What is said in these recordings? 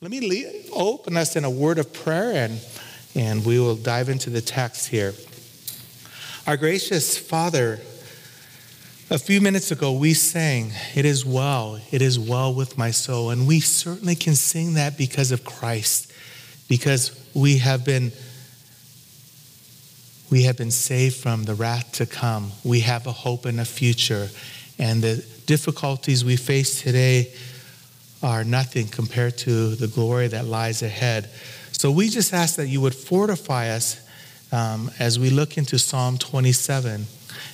Let me lead, open us in a word of prayer and, and we will dive into the text here. Our gracious Father, a few minutes ago we sang, It is well, it is well with my soul. And we certainly can sing that because of Christ, because we have been. We have been saved from the wrath to come. We have a hope and a future. And the difficulties we face today are nothing compared to the glory that lies ahead. So we just ask that you would fortify us um, as we look into Psalm 27.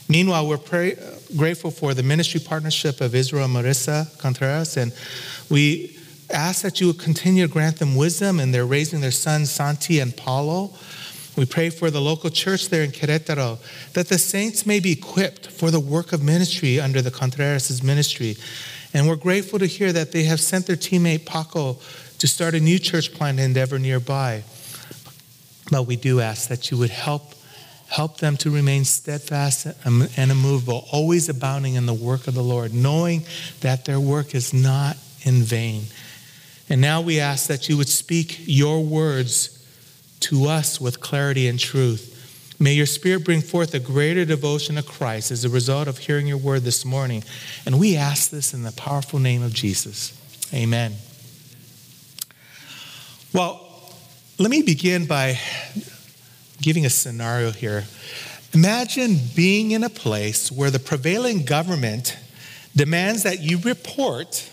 Meanwhile, we're pray, grateful for the ministry partnership of Israel and Marissa Contreras, and we ask that you would continue to grant them wisdom, and they're raising their sons, Santi and Paulo. We pray for the local church there in Querétaro, that the saints may be equipped for the work of ministry under the Contreras' ministry, and we're grateful to hear that they have sent their teammate Paco to start a new church plant endeavor nearby. But we do ask that you would help help them to remain steadfast and immovable, always abounding in the work of the Lord, knowing that their work is not in vain. And now we ask that you would speak your words to us with clarity and truth. May your spirit bring forth a greater devotion to Christ as a result of hearing your word this morning. And we ask this in the powerful name of Jesus. Amen. Well, let me begin by giving a scenario here. Imagine being in a place where the prevailing government demands that you report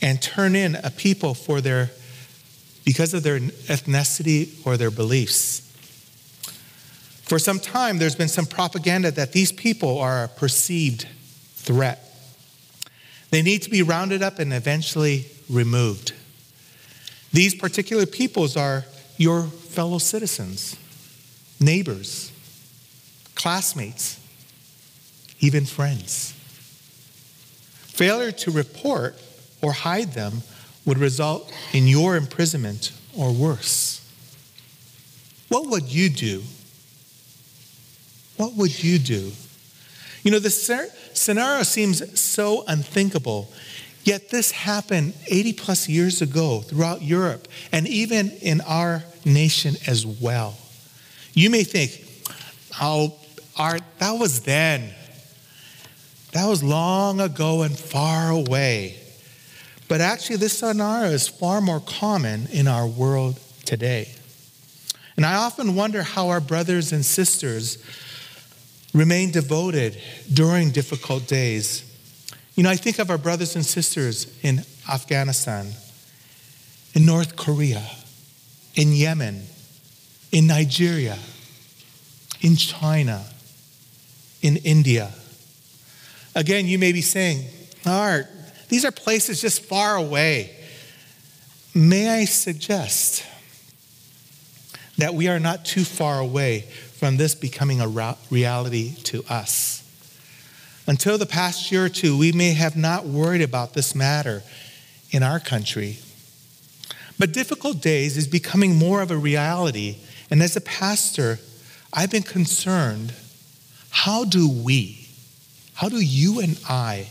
and turn in a people for their because of their ethnicity or their beliefs. For some time, there's been some propaganda that these people are a perceived threat. They need to be rounded up and eventually removed. These particular peoples are your fellow citizens, neighbors, classmates, even friends. Failure to report or hide them would result in your imprisonment or worse. What would you do what would you do? You know, the scenario seems so unthinkable, yet this happened 80 plus years ago throughout Europe and even in our nation as well. You may think, oh, Art, that was then. That was long ago and far away. But actually, this scenario is far more common in our world today. And I often wonder how our brothers and sisters Remain devoted during difficult days. You know, I think of our brothers and sisters in Afghanistan, in North Korea, in Yemen, in Nigeria, in China, in India. Again, you may be saying, Art, these are places just far away. May I suggest that we are not too far away from this becoming a reality to us. Until the past year or two, we may have not worried about this matter in our country. But difficult days is becoming more of a reality. And as a pastor, I've been concerned how do we, how do you and I,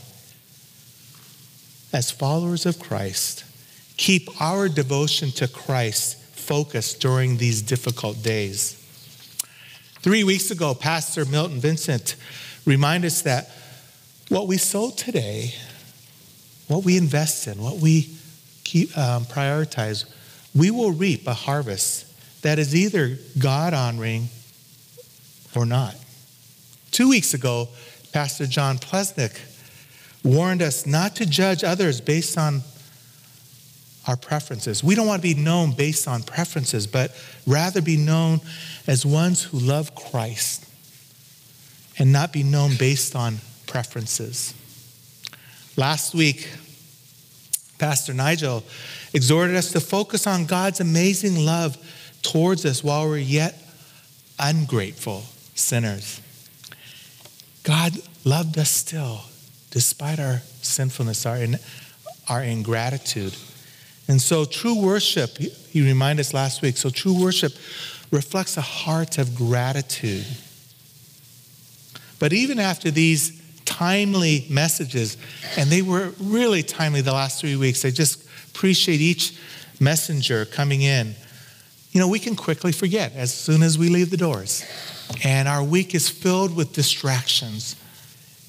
as followers of Christ, keep our devotion to Christ focused during these difficult days? Three weeks ago, Pastor Milton Vincent reminded us that what we sow today, what we invest in, what we keep, um, prioritize, we will reap a harvest that is either God honoring or not. Two weeks ago, Pastor John Plesnick warned us not to judge others based on our preferences. We don't want to be known based on preferences, but rather be known as ones who love Christ and not be known based on preferences. Last week, Pastor Nigel exhorted us to focus on God's amazing love towards us while we're yet ungrateful sinners. God loved us still, despite our sinfulness, our, in, our ingratitude. And so, true worship, he reminded us last week, so true worship reflects a heart of gratitude. But even after these timely messages, and they were really timely the last three weeks. I just appreciate each messenger coming in. You know, we can quickly forget as soon as we leave the doors, and our week is filled with distractions,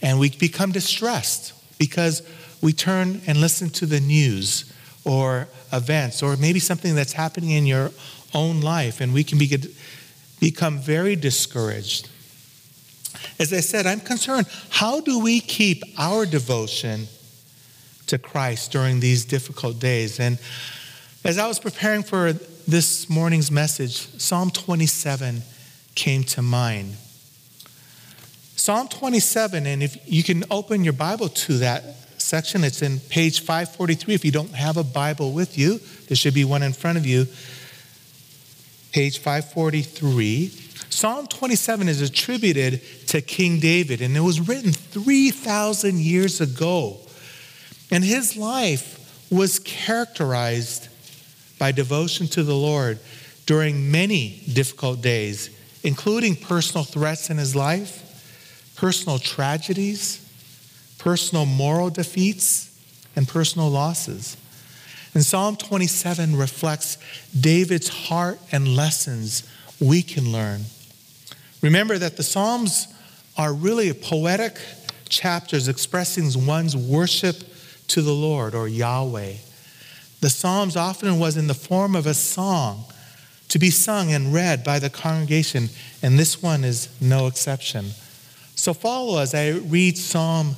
and we become distressed because we turn and listen to the news or events, or maybe something that's happening in your own life, and we can be, become very discouraged. As I said, I'm concerned how do we keep our devotion to Christ during these difficult days? And as I was preparing for this morning's message, Psalm 27 came to mind. Psalm 27, and if you can open your Bible to that section, it's in page 543. If you don't have a Bible with you, there should be one in front of you. Page 543. Psalm 27 is attributed to King David, and it was written 3,000 years ago. And his life was characterized by devotion to the Lord during many difficult days, including personal threats in his life, personal tragedies, personal moral defeats, and personal losses. And Psalm 27 reflects David's heart and lessons we can learn. Remember that the Psalms are really poetic chapters expressing one's worship to the Lord or Yahweh. The Psalms often was in the form of a song to be sung and read by the congregation, and this one is no exception. So follow as I read Psalm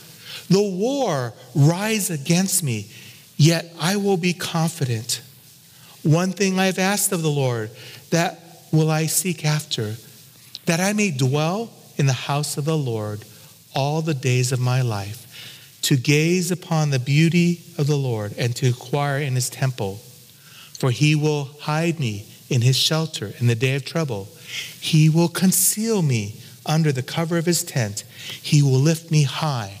Though war rise against me, yet I will be confident. One thing I've asked of the Lord, that will I seek after that I may dwell in the house of the Lord all the days of my life, to gaze upon the beauty of the Lord and to inquire in his temple. For he will hide me in his shelter in the day of trouble. He will conceal me under the cover of his tent. He will lift me high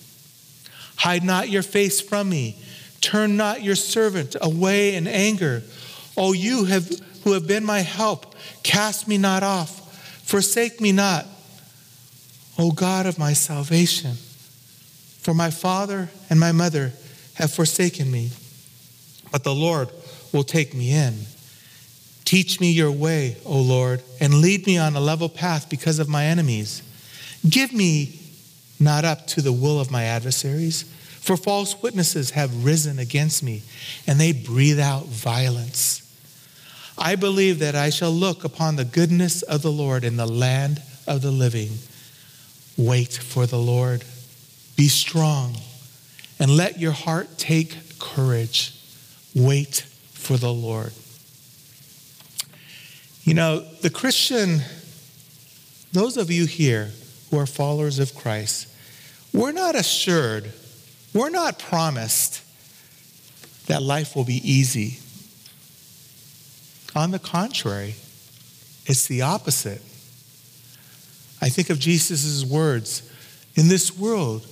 Hide not your face from me. Turn not your servant away in anger. O you have, who have been my help, cast me not off. Forsake me not, O God of my salvation, for my father and my mother have forsaken me, but the Lord will take me in. Teach me your way, O Lord, and lead me on a level path because of my enemies. Give me not up to the will of my adversaries, for false witnesses have risen against me, and they breathe out violence. I believe that I shall look upon the goodness of the Lord in the land of the living. Wait for the Lord. Be strong and let your heart take courage. Wait for the Lord. You know, the Christian, those of you here who are followers of Christ, we're not assured, we're not promised that life will be easy. On the contrary, it's the opposite. I think of Jesus' words In this world,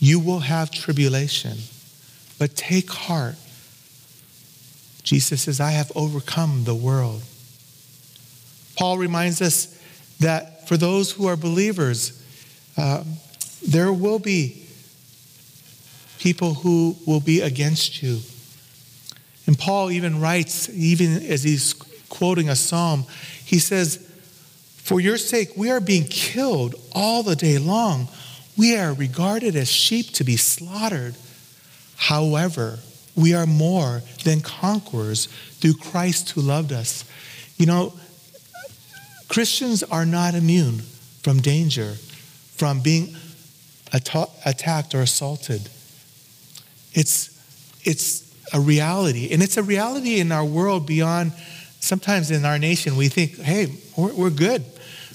you will have tribulation, but take heart. Jesus says, I have overcome the world. Paul reminds us that for those who are believers, uh, there will be people who will be against you. And Paul even writes, even as he's quoting a psalm, he says, For your sake, we are being killed all the day long. we are regarded as sheep to be slaughtered. However, we are more than conquerors through Christ who loved us. You know, Christians are not immune from danger, from being attacked or assaulted. It's, it's a reality, and it's a reality in our world beyond, sometimes in our nation, we think, hey, we're, we're good.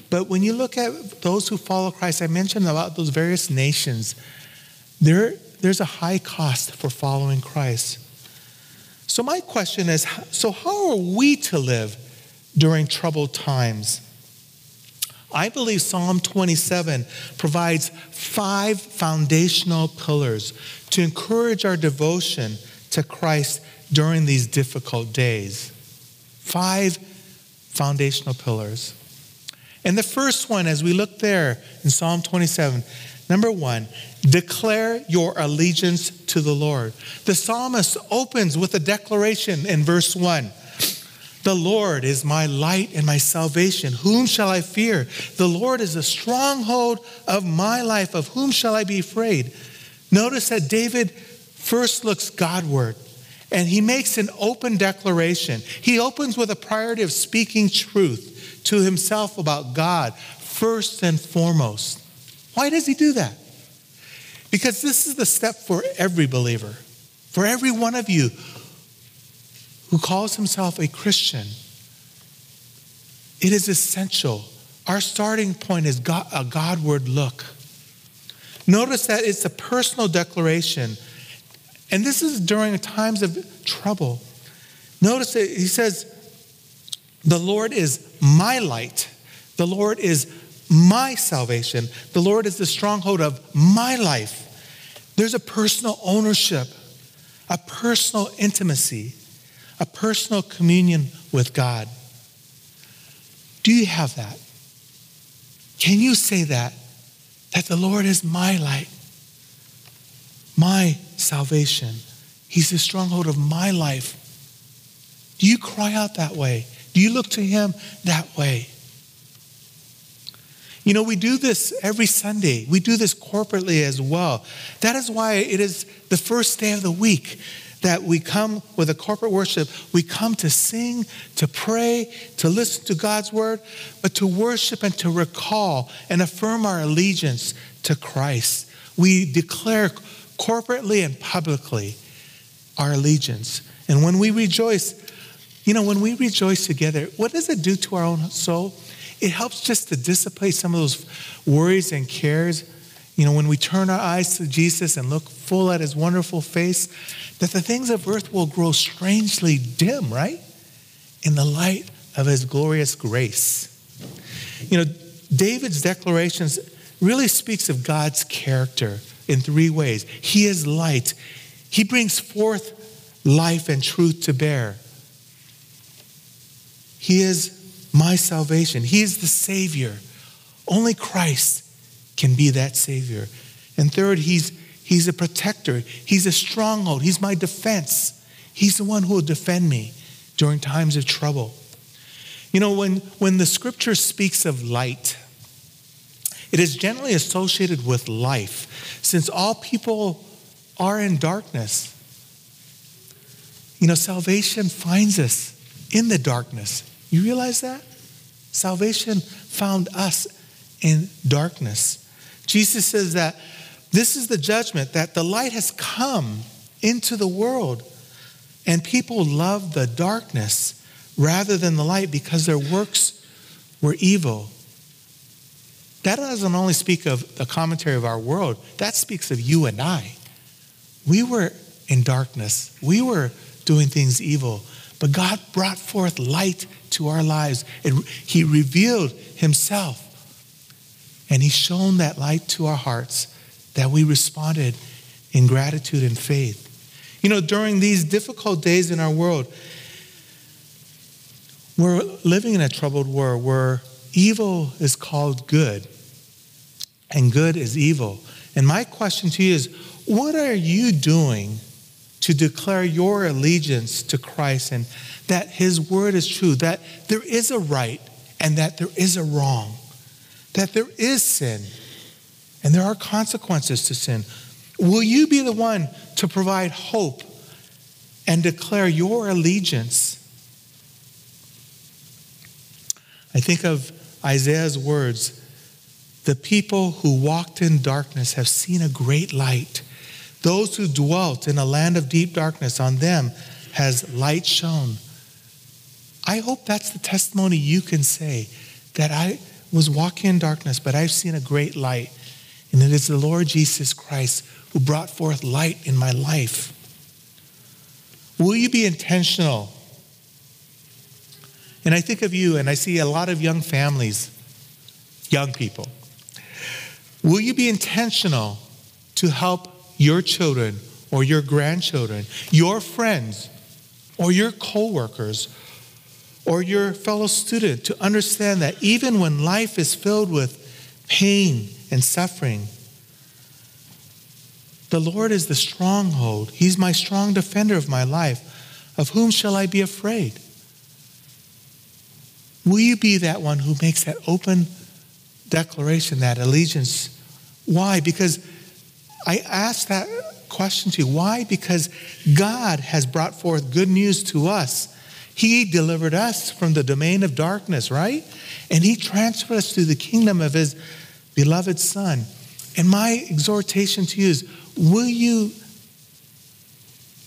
But when you look at those who follow Christ, I mentioned about those various nations, there, there's a high cost for following Christ. So, my question is so, how are we to live during troubled times? I believe Psalm 27 provides five foundational pillars to encourage our devotion to Christ during these difficult days. Five foundational pillars. And the first one, as we look there in Psalm 27, number one, declare your allegiance to the Lord. The psalmist opens with a declaration in verse 1. The Lord is my light and my salvation. Whom shall I fear? The Lord is the stronghold of my life. Of whom shall I be afraid? Notice that David first looks Godward and he makes an open declaration. He opens with a priority of speaking truth to himself about God first and foremost. Why does he do that? Because this is the step for every believer, for every one of you who calls himself a Christian. It is essential. Our starting point is God, a Godward look. Notice that it's a personal declaration, and this is during times of trouble. Notice that he says, the Lord is my light. The Lord is my salvation. The Lord is the stronghold of my life. There's a personal ownership, a personal intimacy, a personal communion with God. Do you have that? Can you say that? That the Lord is my light, my salvation. He's the stronghold of my life. Do you cry out that way? Do you look to Him that way? You know, we do this every Sunday. We do this corporately as well. That is why it is the first day of the week that we come with a corporate worship. We come to sing, to pray, to listen to God's word, but to worship and to recall and affirm our allegiance to Christ. We declare corporately and publicly our allegiance. And when we rejoice, you know, when we rejoice together, what does it do to our own soul? It helps just to dissipate some of those worries and cares. You know, when we turn our eyes to Jesus and look full at his wonderful face, that the things of earth will grow strangely dim, right? In the light of his glorious grace. You know, David's declarations really speaks of God's character in three ways. He is light. He brings forth life and truth to bear. He is my salvation. He is the Savior. Only Christ can be that Savior. And third, He's, he's a protector, He's a stronghold, He's my defense. He's the one who will defend me during times of trouble. You know, when, when the scripture speaks of light, it is generally associated with life, since all people are in darkness. You know, salvation finds us in the darkness. You realize that? Salvation found us in darkness. Jesus says that this is the judgment that the light has come into the world, and people love the darkness rather than the light because their works were evil. That doesn't only speak of the commentary of our world, that speaks of you and I. We were in darkness, we were doing things evil, but God brought forth light to our lives. And he revealed himself. And he shone that light to our hearts that we responded in gratitude and faith. You know, during these difficult days in our world, we're living in a troubled world where evil is called good and good is evil. And my question to you is what are you doing to declare your allegiance to Christ and that his word is true, that there is a right and that there is a wrong, that there is sin And there are consequences to sin. Will you be the one to provide hope and declare your allegiance? I think of Isaiah's words The people who walked in darkness have seen a great light. Those who dwelt in a land of deep darkness, on them has light shone. I hope that's the testimony you can say that I was walking in darkness, but I've seen a great light. And it is the Lord Jesus Christ who brought forth light in my life. Will you be intentional? And I think of you, and I see a lot of young families, young people. Will you be intentional to help your children or your grandchildren, your friends, or your coworkers, or your fellow student to understand that even when life is filled with pain and suffering, the Lord is the stronghold. He's my strong defender of my life. Of whom shall I be afraid? Will you be that one who makes that open declaration, that allegiance? Why? Because I ask that question to you. Why? Because God has brought forth good news to us. He delivered us from the domain of darkness, right? And He transferred us to the kingdom of His beloved Son. And my exhortation to you is will you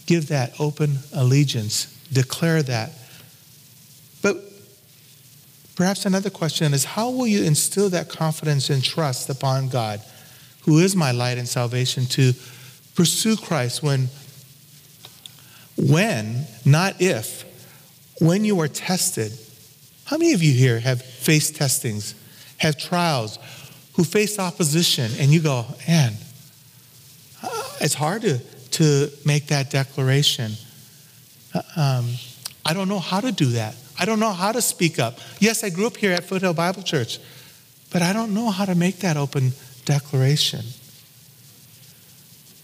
give that open allegiance, declare that? But perhaps another question is how will you instill that confidence and trust upon God, who is my light and salvation, to pursue Christ when, when, not if, when you are tested? How many of you here have faced testings, have trials, who face opposition, and you go, man, it's hard to, to make that declaration. Uh, um, I don't know how to do that. I don't know how to speak up. Yes, I grew up here at Foothill Bible Church, but I don't know how to make that open declaration.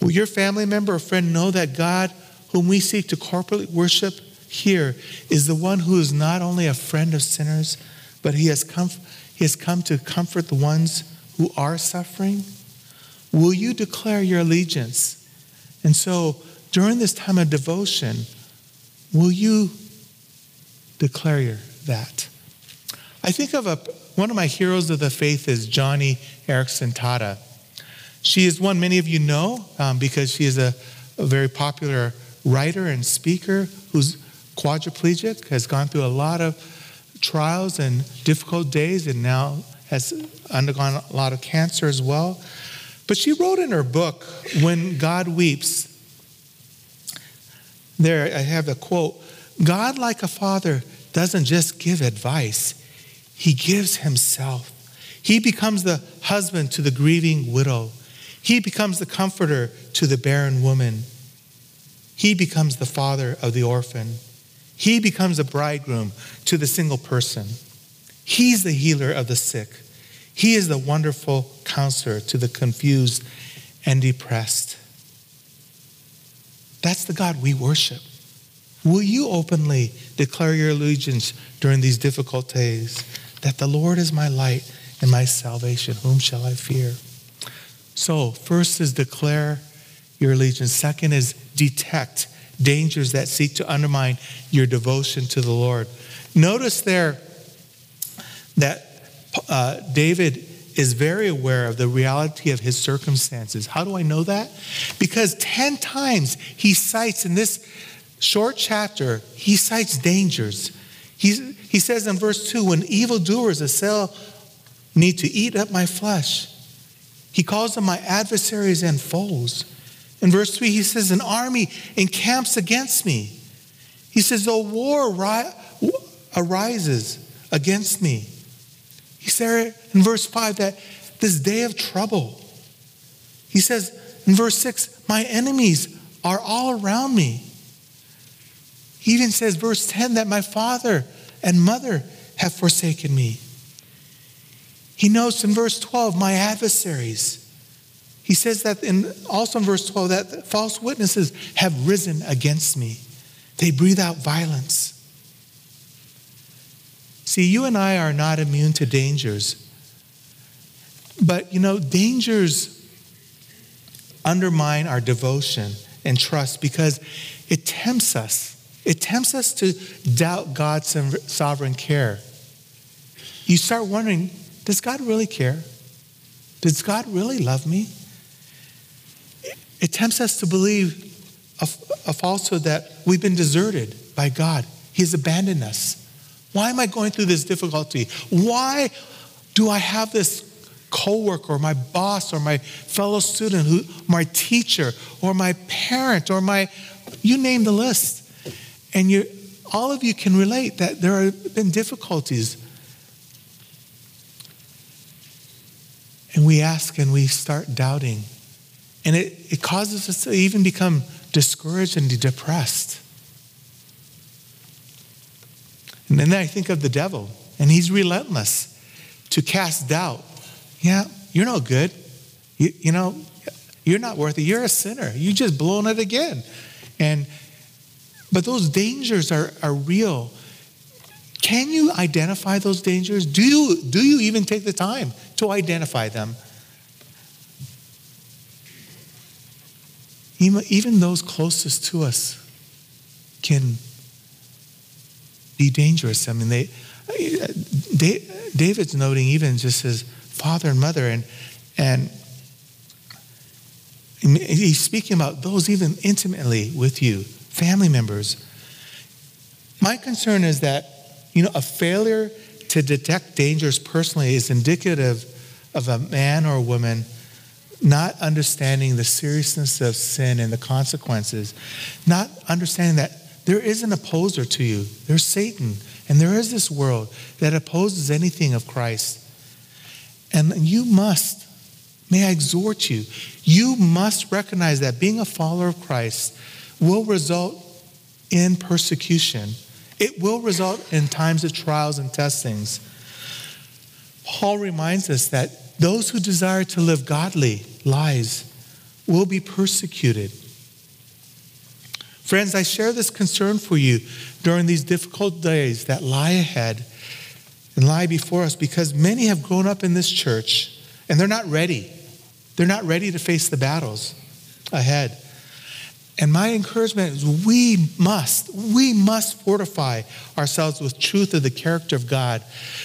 Will your family member or friend know that God, whom we seek to corporately worship here, is the one who is not only a friend of sinners, but he has come, he has come to comfort the ones who are suffering? Will you declare your allegiance? And so, during this time of devotion, will you declare that? I think of a, one of my heroes of the faith is Joni Eareckson Tada. She is one many of you know um, because she is a, a very popular writer and speaker who's quadriplegic, has gone through a lot of trials and difficult days, and now has undergone a lot of cancer as well. But she wrote in her book, When God Weeps, there I have a quote God, like a father, doesn't just give advice, he gives himself. He becomes the husband to the grieving widow, he becomes the comforter to the barren woman, he becomes the father of the orphan, he becomes a bridegroom to the single person. He's the healer of the sick. He is the wonderful counselor to the confused and depressed. That's the God we worship. Will you openly declare your allegiance during these difficult days that the Lord is my light and my salvation? Whom shall I fear? So, first is declare your allegiance. Second is detect dangers that seek to undermine your devotion to the Lord. Notice there that uh, David is very aware of the reality of his circumstances. How do I know that? Because 10 times he cites in this short chapter, he cites dangers. He's, he says in verse 2 when evildoers assail me to eat up my flesh, he calls them my adversaries and foes. In verse 3, he says, An army encamps against me. He says, Though war ri- arises against me, he said in verse 5 that this day of trouble, he says in verse 6, my enemies are all around me. He even says, verse 10, that my father and mother have forsaken me. He notes in verse 12, my adversaries. He says that in, also in verse 12 that false witnesses have risen against me. They breathe out violence. See, you and I are not immune to dangers. But, you know, dangers undermine our devotion and trust because it tempts us. It tempts us to doubt God's sovereign care. You start wondering does God really care? Does God really love me? It tempts us to believe a, a falsehood that we've been deserted by God. He has abandoned us. Why am I going through this difficulty? Why do I have this coworker or my boss or my fellow student who my teacher or my parent or my you name the list. And you all of you can relate that there have been difficulties. And we ask and we start doubting. And it, it causes us to even become discouraged and depressed and then i think of the devil and he's relentless to cast doubt yeah, you're no good. You, you know, you're not worthy. You're a sinner. You just blown it again. And but those dangers are, are real. Can you identify those dangers? Do you, do you even take the time to identify them? Even those closest to us can be dangerous. I mean, they, David's noting even just his father and mother. And, and he's speaking about those even intimately with you, family members. My concern is that, you know, a failure to detect dangers personally is indicative of a man or a woman not understanding the seriousness of sin and the consequences, not understanding that there is an opposer to you. There's Satan, and there is this world that opposes anything of Christ. And you must, may I exhort you, you must recognize that being a follower of Christ will result in persecution. It will result in times of trials and testings. Paul reminds us that those who desire to live godly lives will be persecuted. Friends, I share this concern for you during these difficult days that lie ahead and lie before us because many have grown up in this church and they're not ready. They're not ready to face the battles ahead. And my encouragement is we must, we must fortify ourselves with truth of the character of God.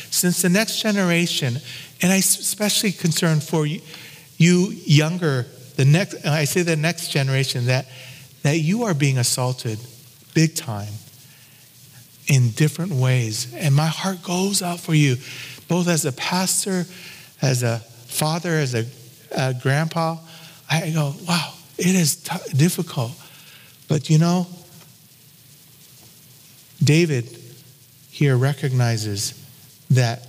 Since the next generation, and I especially concerned for you, you younger, the next, I say the next generation, that, that you are being assaulted big time in different ways. And my heart goes out for you, both as a pastor, as a father, as a, a grandpa. I go, wow, it is t- difficult. But you know, David here recognizes that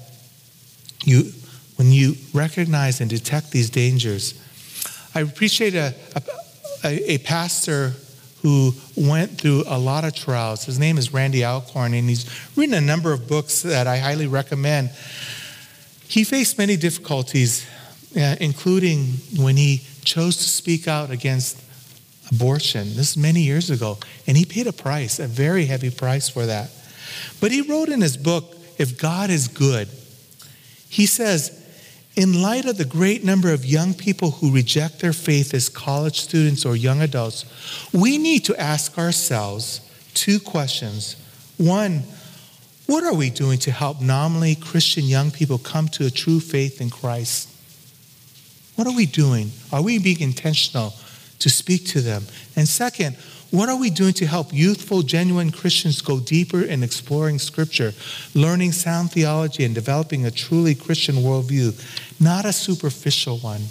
you, when you recognize and detect these dangers, I appreciate a, a, a pastor who went through a lot of trials. His name is Randy Alcorn, and he's written a number of books that I highly recommend. He faced many difficulties, uh, including when he chose to speak out against abortion. This is many years ago, and he paid a price, a very heavy price for that. But he wrote in his book, If God is Good, he says, in light of the great number of young people who reject their faith as college students or young adults, we need to ask ourselves two questions. One, what are we doing to help nominally Christian young people come to a true faith in Christ? What are we doing? Are we being intentional to speak to them? And second, what are we doing to help youthful, genuine Christians go deeper in exploring Scripture, learning sound theology, and developing a truly Christian worldview, not a superficial one?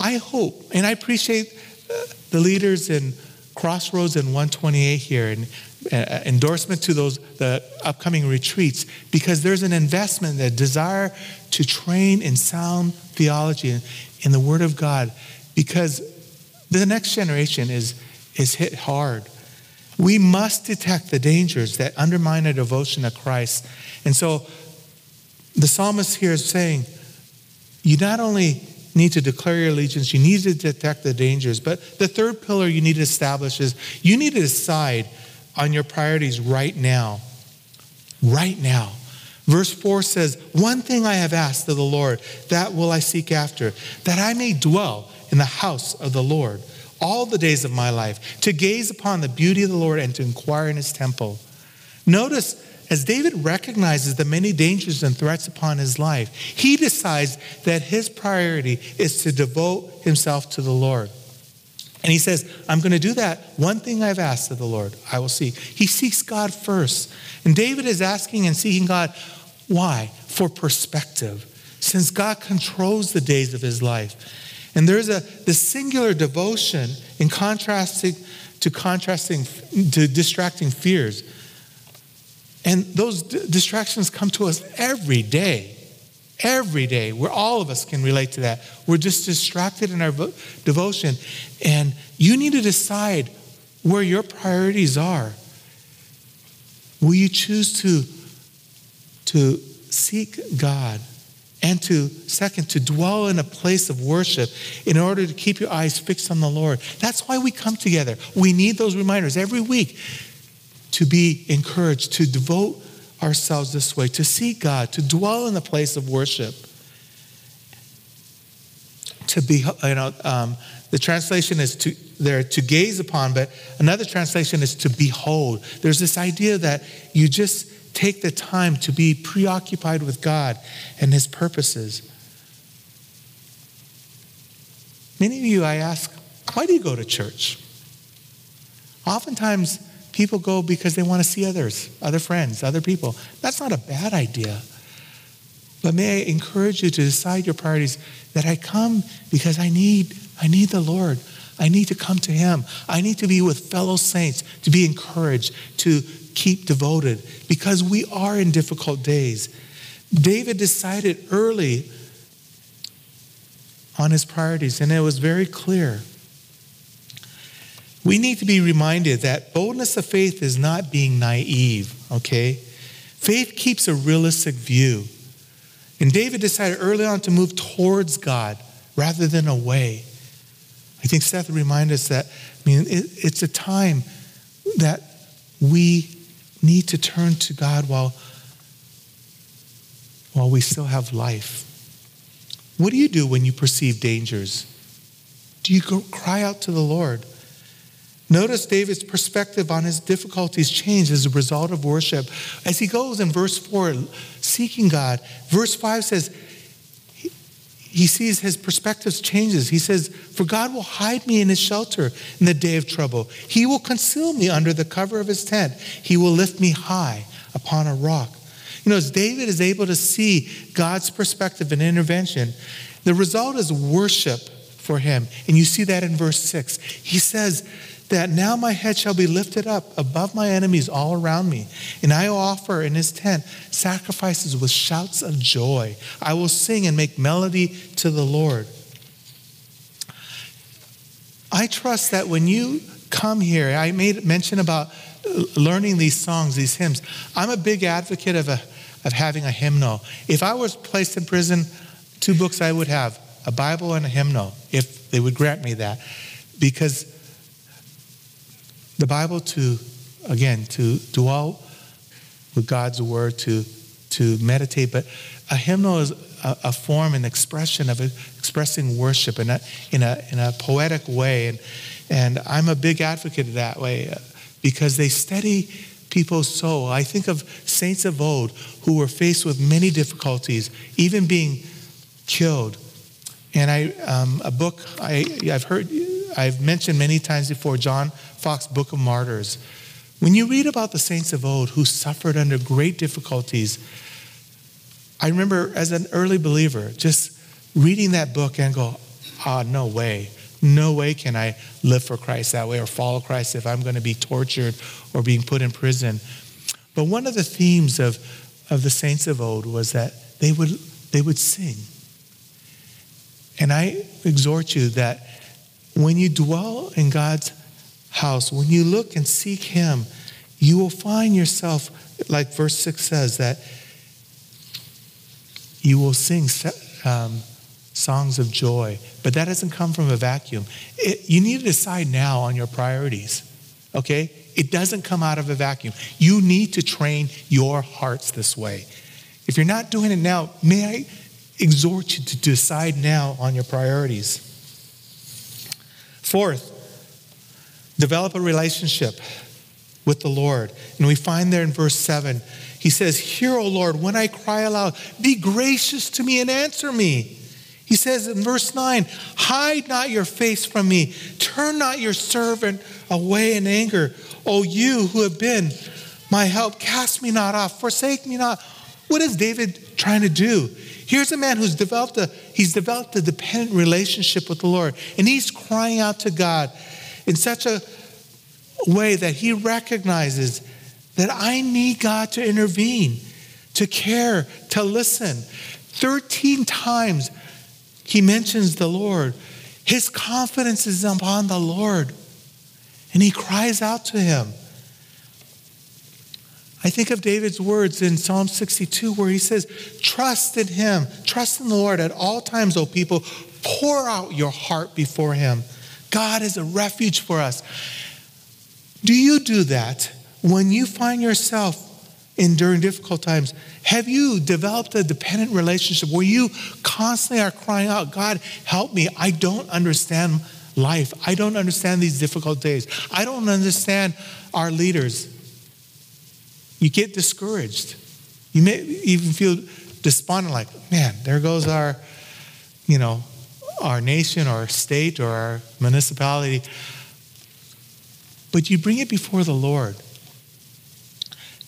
I hope, and I appreciate uh, the leaders in Crossroads and 128 here, and uh, endorsement to those the upcoming retreats, because there's an investment, a desire to train in sound theology in the Word of God, because the next generation is, is hit hard. We must detect the dangers that undermine our devotion to Christ. And so the psalmist here is saying, you not only need to declare your allegiance, you need to detect the dangers, but the third pillar you need to establish is you need to decide on your priorities right now. Right now. Verse 4 says, One thing I have asked of the Lord, that will I seek after, that I may dwell in the house of the Lord all the days of my life, to gaze upon the beauty of the Lord and to inquire in his temple. Notice, as David recognizes the many dangers and threats upon his life, he decides that his priority is to devote himself to the Lord. And he says, I'm going to do that. One thing I've asked of the Lord, I will seek. He seeks God first. And David is asking and seeking God, why? For perspective. Since God controls the days of his life. And there's a the singular devotion in contrasting to contrasting to distracting fears. And those d- distractions come to us every day. Every day, where all of us can relate to that. We're just distracted in our vo- devotion. And you need to decide where your priorities are. Will you choose to to seek God and to, second, to dwell in a place of worship in order to keep your eyes fixed on the Lord. That's why we come together. We need those reminders every week to be encouraged, to devote ourselves this way, to seek God, to dwell in the place of worship. To be, you know, um, the translation is to there to gaze upon, but another translation is to behold. There's this idea that you just take the time to be preoccupied with God and His purposes. Many of you, I ask, why do you go to church? Oftentimes, people go because they want to see others, other friends, other people. That's not a bad idea. But may I encourage you to decide your priorities that I come because I need, I need the Lord. I need to come to Him. I need to be with fellow saints, to be encouraged, to keep devoted because we are in difficult days. David decided early on his priorities, and it was very clear. We need to be reminded that boldness of faith is not being naive, okay? Faith keeps a realistic view. And David decided early on to move towards God rather than away. I think Seth reminded us that, I mean, it, it's a time that we need to turn to God while, while we still have life. What do you do when you perceive dangers? Do you cry out to the Lord? Notice David's perspective on his difficulties changed as a result of worship. As he goes in verse 4, seeking God, verse 5 says, he sees his perspectives changes. He says, For God will hide me in his shelter in the day of trouble. He will conceal me under the cover of his tent. He will lift me high upon a rock. You know, as David is able to see God's perspective and intervention, the result is worship for him. And you see that in verse 6. He says, that now my head shall be lifted up above my enemies all around me. And I will offer in his tent sacrifices with shouts of joy. I will sing and make melody to the Lord. I trust that when you come here, I made mention about learning these songs, these hymns. I'm a big advocate of, a, of having a hymnal. If I was placed in prison, two books I would have a Bible and a hymnal, if they would grant me that. Because the Bible to, again, to dwell with God's word, to, to meditate, but a hymnal is a, a form and expression of expressing worship in a, in a, in a poetic way. And, and I'm a big advocate of that way uh, because they steady people's soul. I think of saints of old who were faced with many difficulties, even being killed. And I, um, a book I, I've heard, I've mentioned many times before, John Foxe Book of Martyrs. When you read about the saints of old who suffered under great difficulties, I remember as an early believer just reading that book and go, ah, no way. No way can I live for Christ that way or follow Christ if I'm going to be tortured or being put in prison. But one of the themes of, of the saints of old was that they would, they would sing. And I exhort you that when you dwell in God's house, when you look and seek Him, you will find yourself, like verse 6 says, that you will sing um, songs of joy. But that doesn't come from a vacuum. It, you need to decide now on your priorities, okay? It doesn't come out of a vacuum. You need to train your hearts this way. If you're not doing it now, may I exhort you to decide now on your priorities. Fourth, develop a relationship with the Lord. And we find there in verse 7, he says, Hear, O Lord, when I cry aloud, be gracious to me and answer me. He says in verse 9, Hide not your face from me, turn not your servant away in anger. O you who have been my help, cast me not off, forsake me not. What is David trying to do? Here's a man who's developed a he's developed a dependent relationship with the Lord, and he's crying out to God in such a way that he recognizes that I need God to intervene, to care, to listen. 13 times he mentions the Lord. His confidence is upon the Lord. And he cries out to him. I think of David's words in Psalm 62 where he says, Trust in him, trust in the Lord at all times, O people. Pour out your heart before him. God is a refuge for us. Do you do that when you find yourself in during difficult times? Have you developed a dependent relationship where you constantly are crying out, God, help me? I don't understand life. I don't understand these difficult days. I don't understand our leaders. You get discouraged. You may even feel despondent, like, man, there goes our, you know, our nation or state or our municipality. But you bring it before the Lord.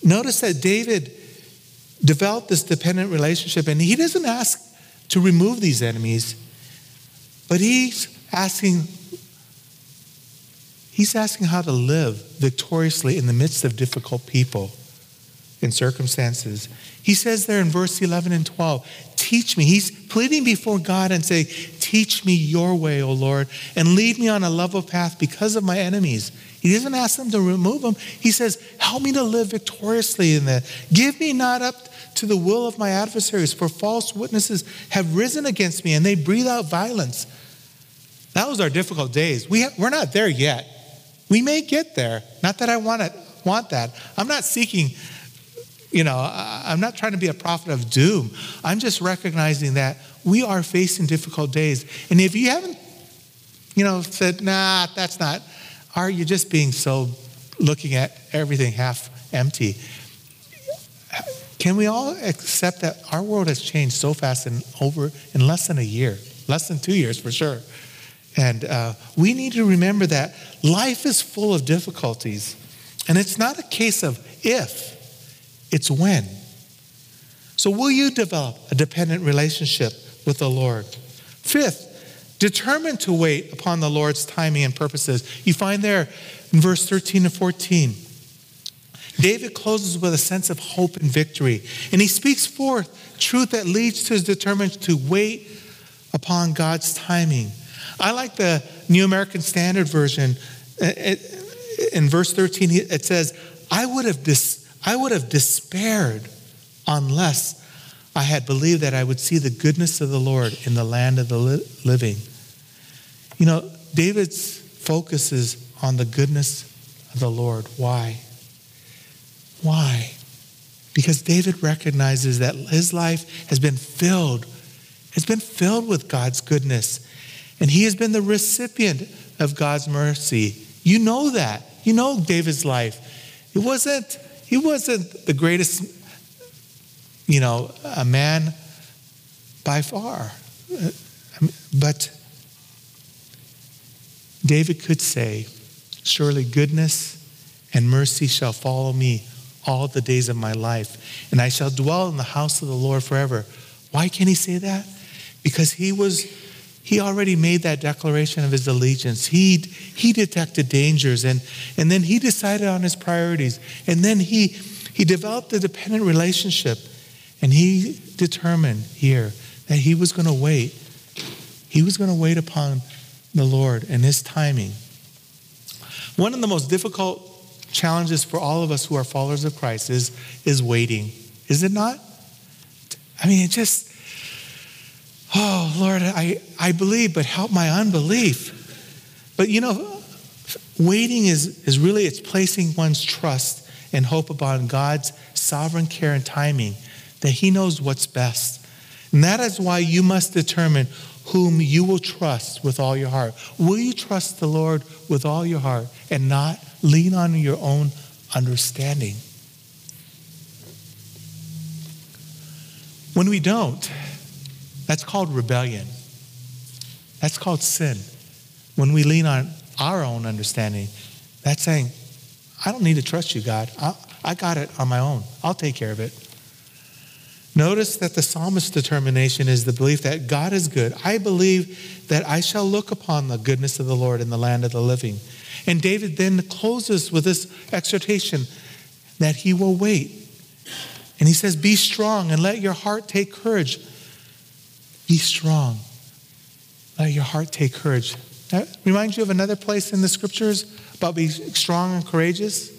Notice that David developed this dependent relationship, and he doesn't ask to remove these enemies, but he's asking he's asking how to live victoriously in the midst of difficult people and circumstances. He says there in verse 11 and 12, teach me. He's pleading before God and say, teach me your way, O Lord, and lead me on a level path because of my enemies. He doesn't ask them to remove them. He says, help me to live victoriously in that. Give me not up to the will of my adversaries, for false witnesses have risen against me and they breathe out violence. That was our difficult days. We, we're not there yet. We may get there. Not that I want, it, want that. I'm not seeking you know, I'm not trying to be a prophet of doom. I'm just recognizing that we are facing difficult days. And if you haven't, you know, said, nah, that's not, are you just being so looking at everything half empty? Can we all accept that our world has changed so fast in over in less than a year, less than two years for sure? And uh, we need to remember that life is full of difficulties, and it's not a case of if it's when. So, will you develop a dependent relationship with the Lord? Fifth, determine to wait upon the Lord's timing and purposes. You find there in verse 13 to 14. David closes with a sense of hope and victory, and he speaks forth truth that leads to his determination to wait upon God's timing. I like the New American Standard Version. Uh, in verse 13, it says, I would have dis- I would have despaired unless I had believed that I would see the goodness of the Lord in the land of the li- living. You know, David's focus is on the goodness of the Lord. Why? Why? Because David recognizes that his life has been filled, has been filled with God's goodness. And he has been the recipient of God's mercy. You know that. You know David's life. It wasn't he wasn't the greatest, you know, a man by far. Uh, but David could say, Surely goodness and mercy shall follow me all the days of my life, and I shall dwell in the house of the Lord forever. Why can he say that? Because he was he already made that declaration of his allegiance. He, he detected dangers and, and then he decided on his priorities. And then he, he developed a dependent relationship and he determined here that he was going to wait. He was going to wait upon the Lord and his timing. One of the most difficult challenges for all of us who are followers of Christ is, is waiting. Is it not? I mean, it just, Oh, Lord, I, I believe, but help my unbelief. But you know, waiting is, is really, it's placing one's trust and hope upon God's sovereign care and timing that He knows what's best. And that is why you must determine whom you will trust with all your heart. Will you trust the Lord with all your heart and not lean on your own understanding? When we don't, that's called rebellion. That's called sin. When we lean on our own understanding, that's saying, I don't need to trust you, God. I, I got it on my own. I'll take care of it. Notice that the psalmist's determination is the belief that God is good. I believe that I shall look upon the goodness of the Lord in the land of the living. And David then closes with this exhortation that he will wait. And he says, Be strong and let your heart take courage. Be strong. Let your heart take courage. That reminds you of another place in the scriptures about being strong and courageous?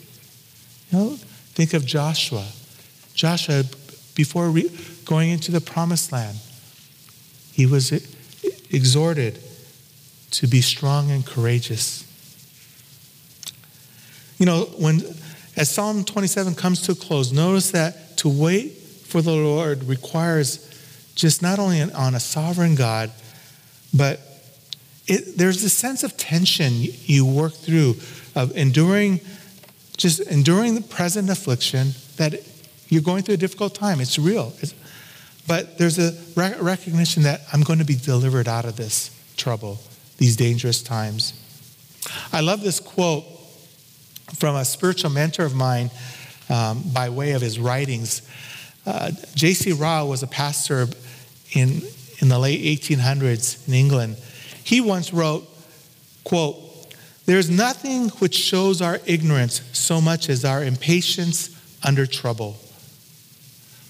You know, think of Joshua. Joshua, before re- going into the promised land, he was exhorted to be strong and courageous. You know, when as Psalm 27 comes to a close, notice that to wait for the Lord requires just not only on a sovereign God, but it, there's this sense of tension you work through of enduring, just enduring the present affliction that you're going through a difficult time. It's real. It's, but there's a recognition that I'm going to be delivered out of this trouble, these dangerous times. I love this quote from a spiritual mentor of mine um, by way of his writings. Uh, J.C. Ryle was a pastor in, in the late 1800s in England. He once wrote, quote, There's nothing which shows our ignorance so much as our impatience under trouble.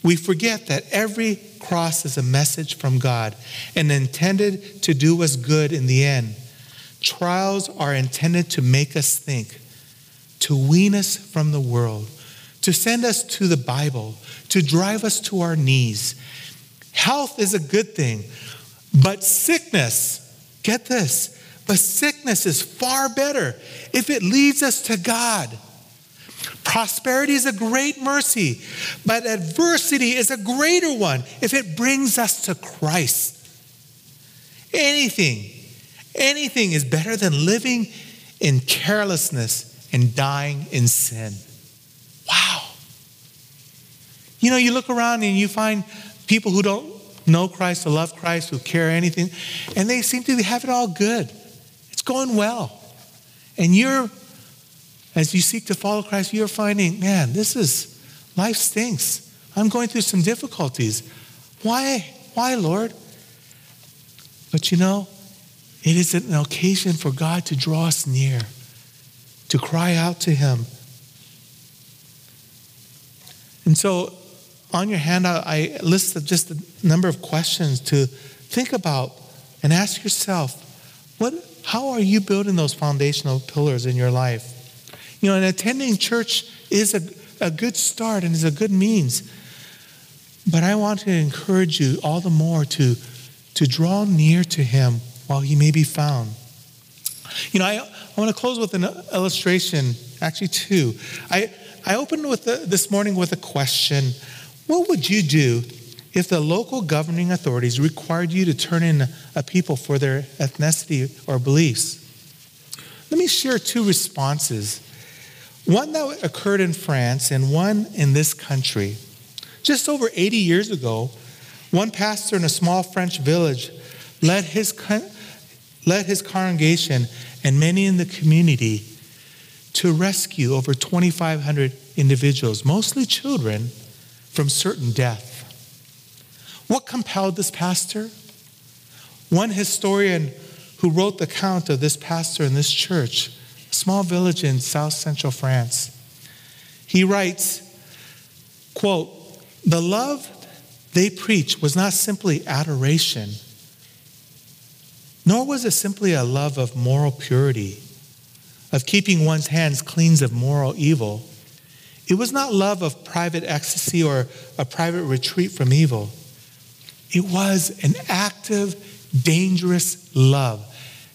We forget that every cross is a message from God and intended to do us good in the end. Trials are intended to make us think, to wean us from the world, to send us to the Bible, to drive us to our knees. Health is a good thing, but sickness Get this. But sickness is far better if it leads us to God. Prosperity is a great mercy, but adversity is a greater one if it brings us to Christ. Anything, anything is better than living in carelessness and dying in sin. Wow. You know, you look around and you find people who don't know Christ, to love Christ, who care anything, and they seem to have it all good. It's going well. And you're, as you seek to follow Christ, you're finding, man, this is, life stinks. I'm going through some difficulties. Why? Why, Lord? But you know, it is an occasion for God to draw us near, to cry out to Him. And so on your handout, I listed just a number of questions to think about and ask yourself what, how are you building those foundational pillars in your life? You know, and attending church is a, a good start and is a good means. But I want to encourage you all the more to, to draw near to Him while He may be found. You know, I, I want to close with an illustration, actually, two. I, I opened with the, this morning with a question what would you do if the local governing authorities required you to turn in a people for their ethnicity or beliefs? Let me share two responses one that occurred in France and one in this country. Just over 80 years ago, one pastor in a small French village led his, led his congregation and many in the community to rescue over 2,500 individuals, mostly children, from certain death. What compelled this pastor? One historian who wrote the account of this pastor in this church, small village in south central France, he writes, quote, the love they preach was not simply adoration, nor was it simply a love of moral purity, of keeping one's hands clean of moral evil. It was not love of private ecstasy or a private retreat from evil. It was an active, dangerous love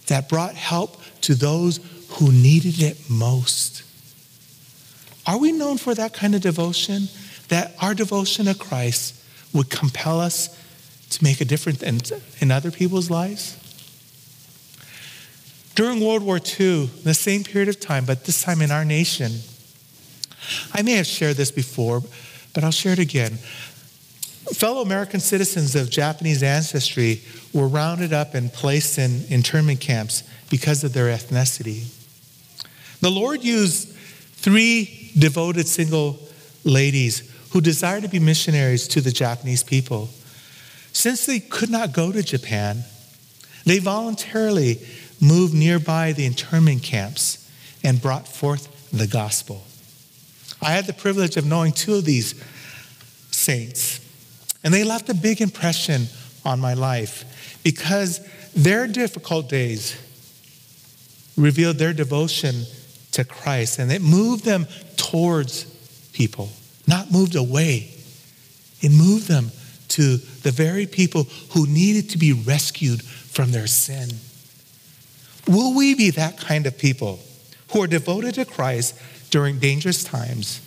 that brought help to those who needed it most. Are we known for that kind of devotion? That our devotion to Christ would compel us to make a difference in, in other people's lives? During World War II, the same period of time, but this time in our nation, I may have shared this before, but I'll share it again. Fellow American citizens of Japanese ancestry were rounded up and placed in internment camps because of their ethnicity. The Lord used three devoted single ladies who desired to be missionaries to the Japanese people. Since they could not go to Japan, they voluntarily moved nearby the internment camps and brought forth the gospel. I had the privilege of knowing two of these saints, and they left a big impression on my life because their difficult days revealed their devotion to Christ and it moved them towards people, not moved away. It moved them to the very people who needed to be rescued from their sin. Will we be that kind of people who are devoted to Christ during dangerous times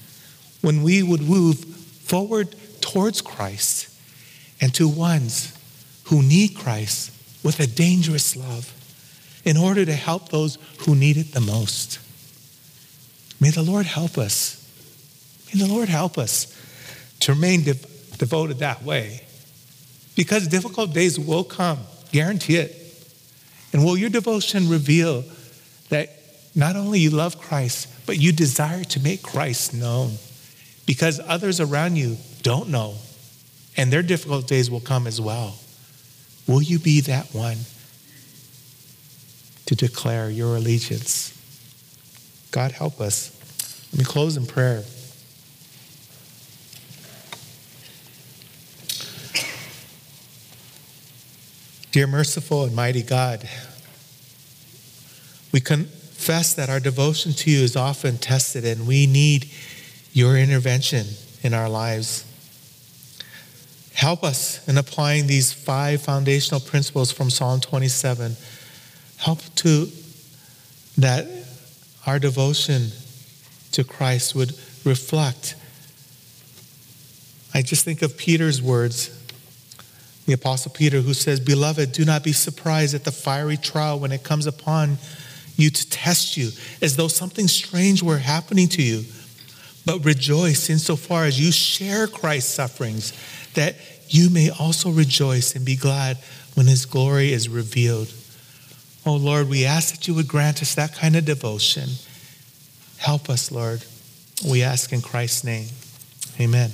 when we would move forward towards Christ and to ones who need Christ with a dangerous love in order to help those who need it the most. May the Lord help us. May the Lord help us to remain de- devoted that way. Because difficult days will come, guarantee it. And will your devotion reveal that not only you love Christ, but you desire to make Christ known? Because others around you don't know, and their difficult days will come as well. Will you be that one to declare your allegiance? God help us. Let me close in prayer. Dear merciful and mighty God, we confess that our devotion to you is often tested and we need your intervention in our lives. Help us in applying these five foundational principles from Psalm 27. Help to that our devotion to Christ would reflect. I just think of Peter's words, the Apostle Peter, who says, Beloved, do not be surprised at the fiery trial when it comes upon you to test you, as though something strange were happening to you. But rejoice insofar as you share Christ's sufferings, that you may also rejoice and be glad when his glory is revealed. Oh Lord, we ask that you would grant us that kind of devotion. Help us, Lord. We ask in Christ's name. Amen.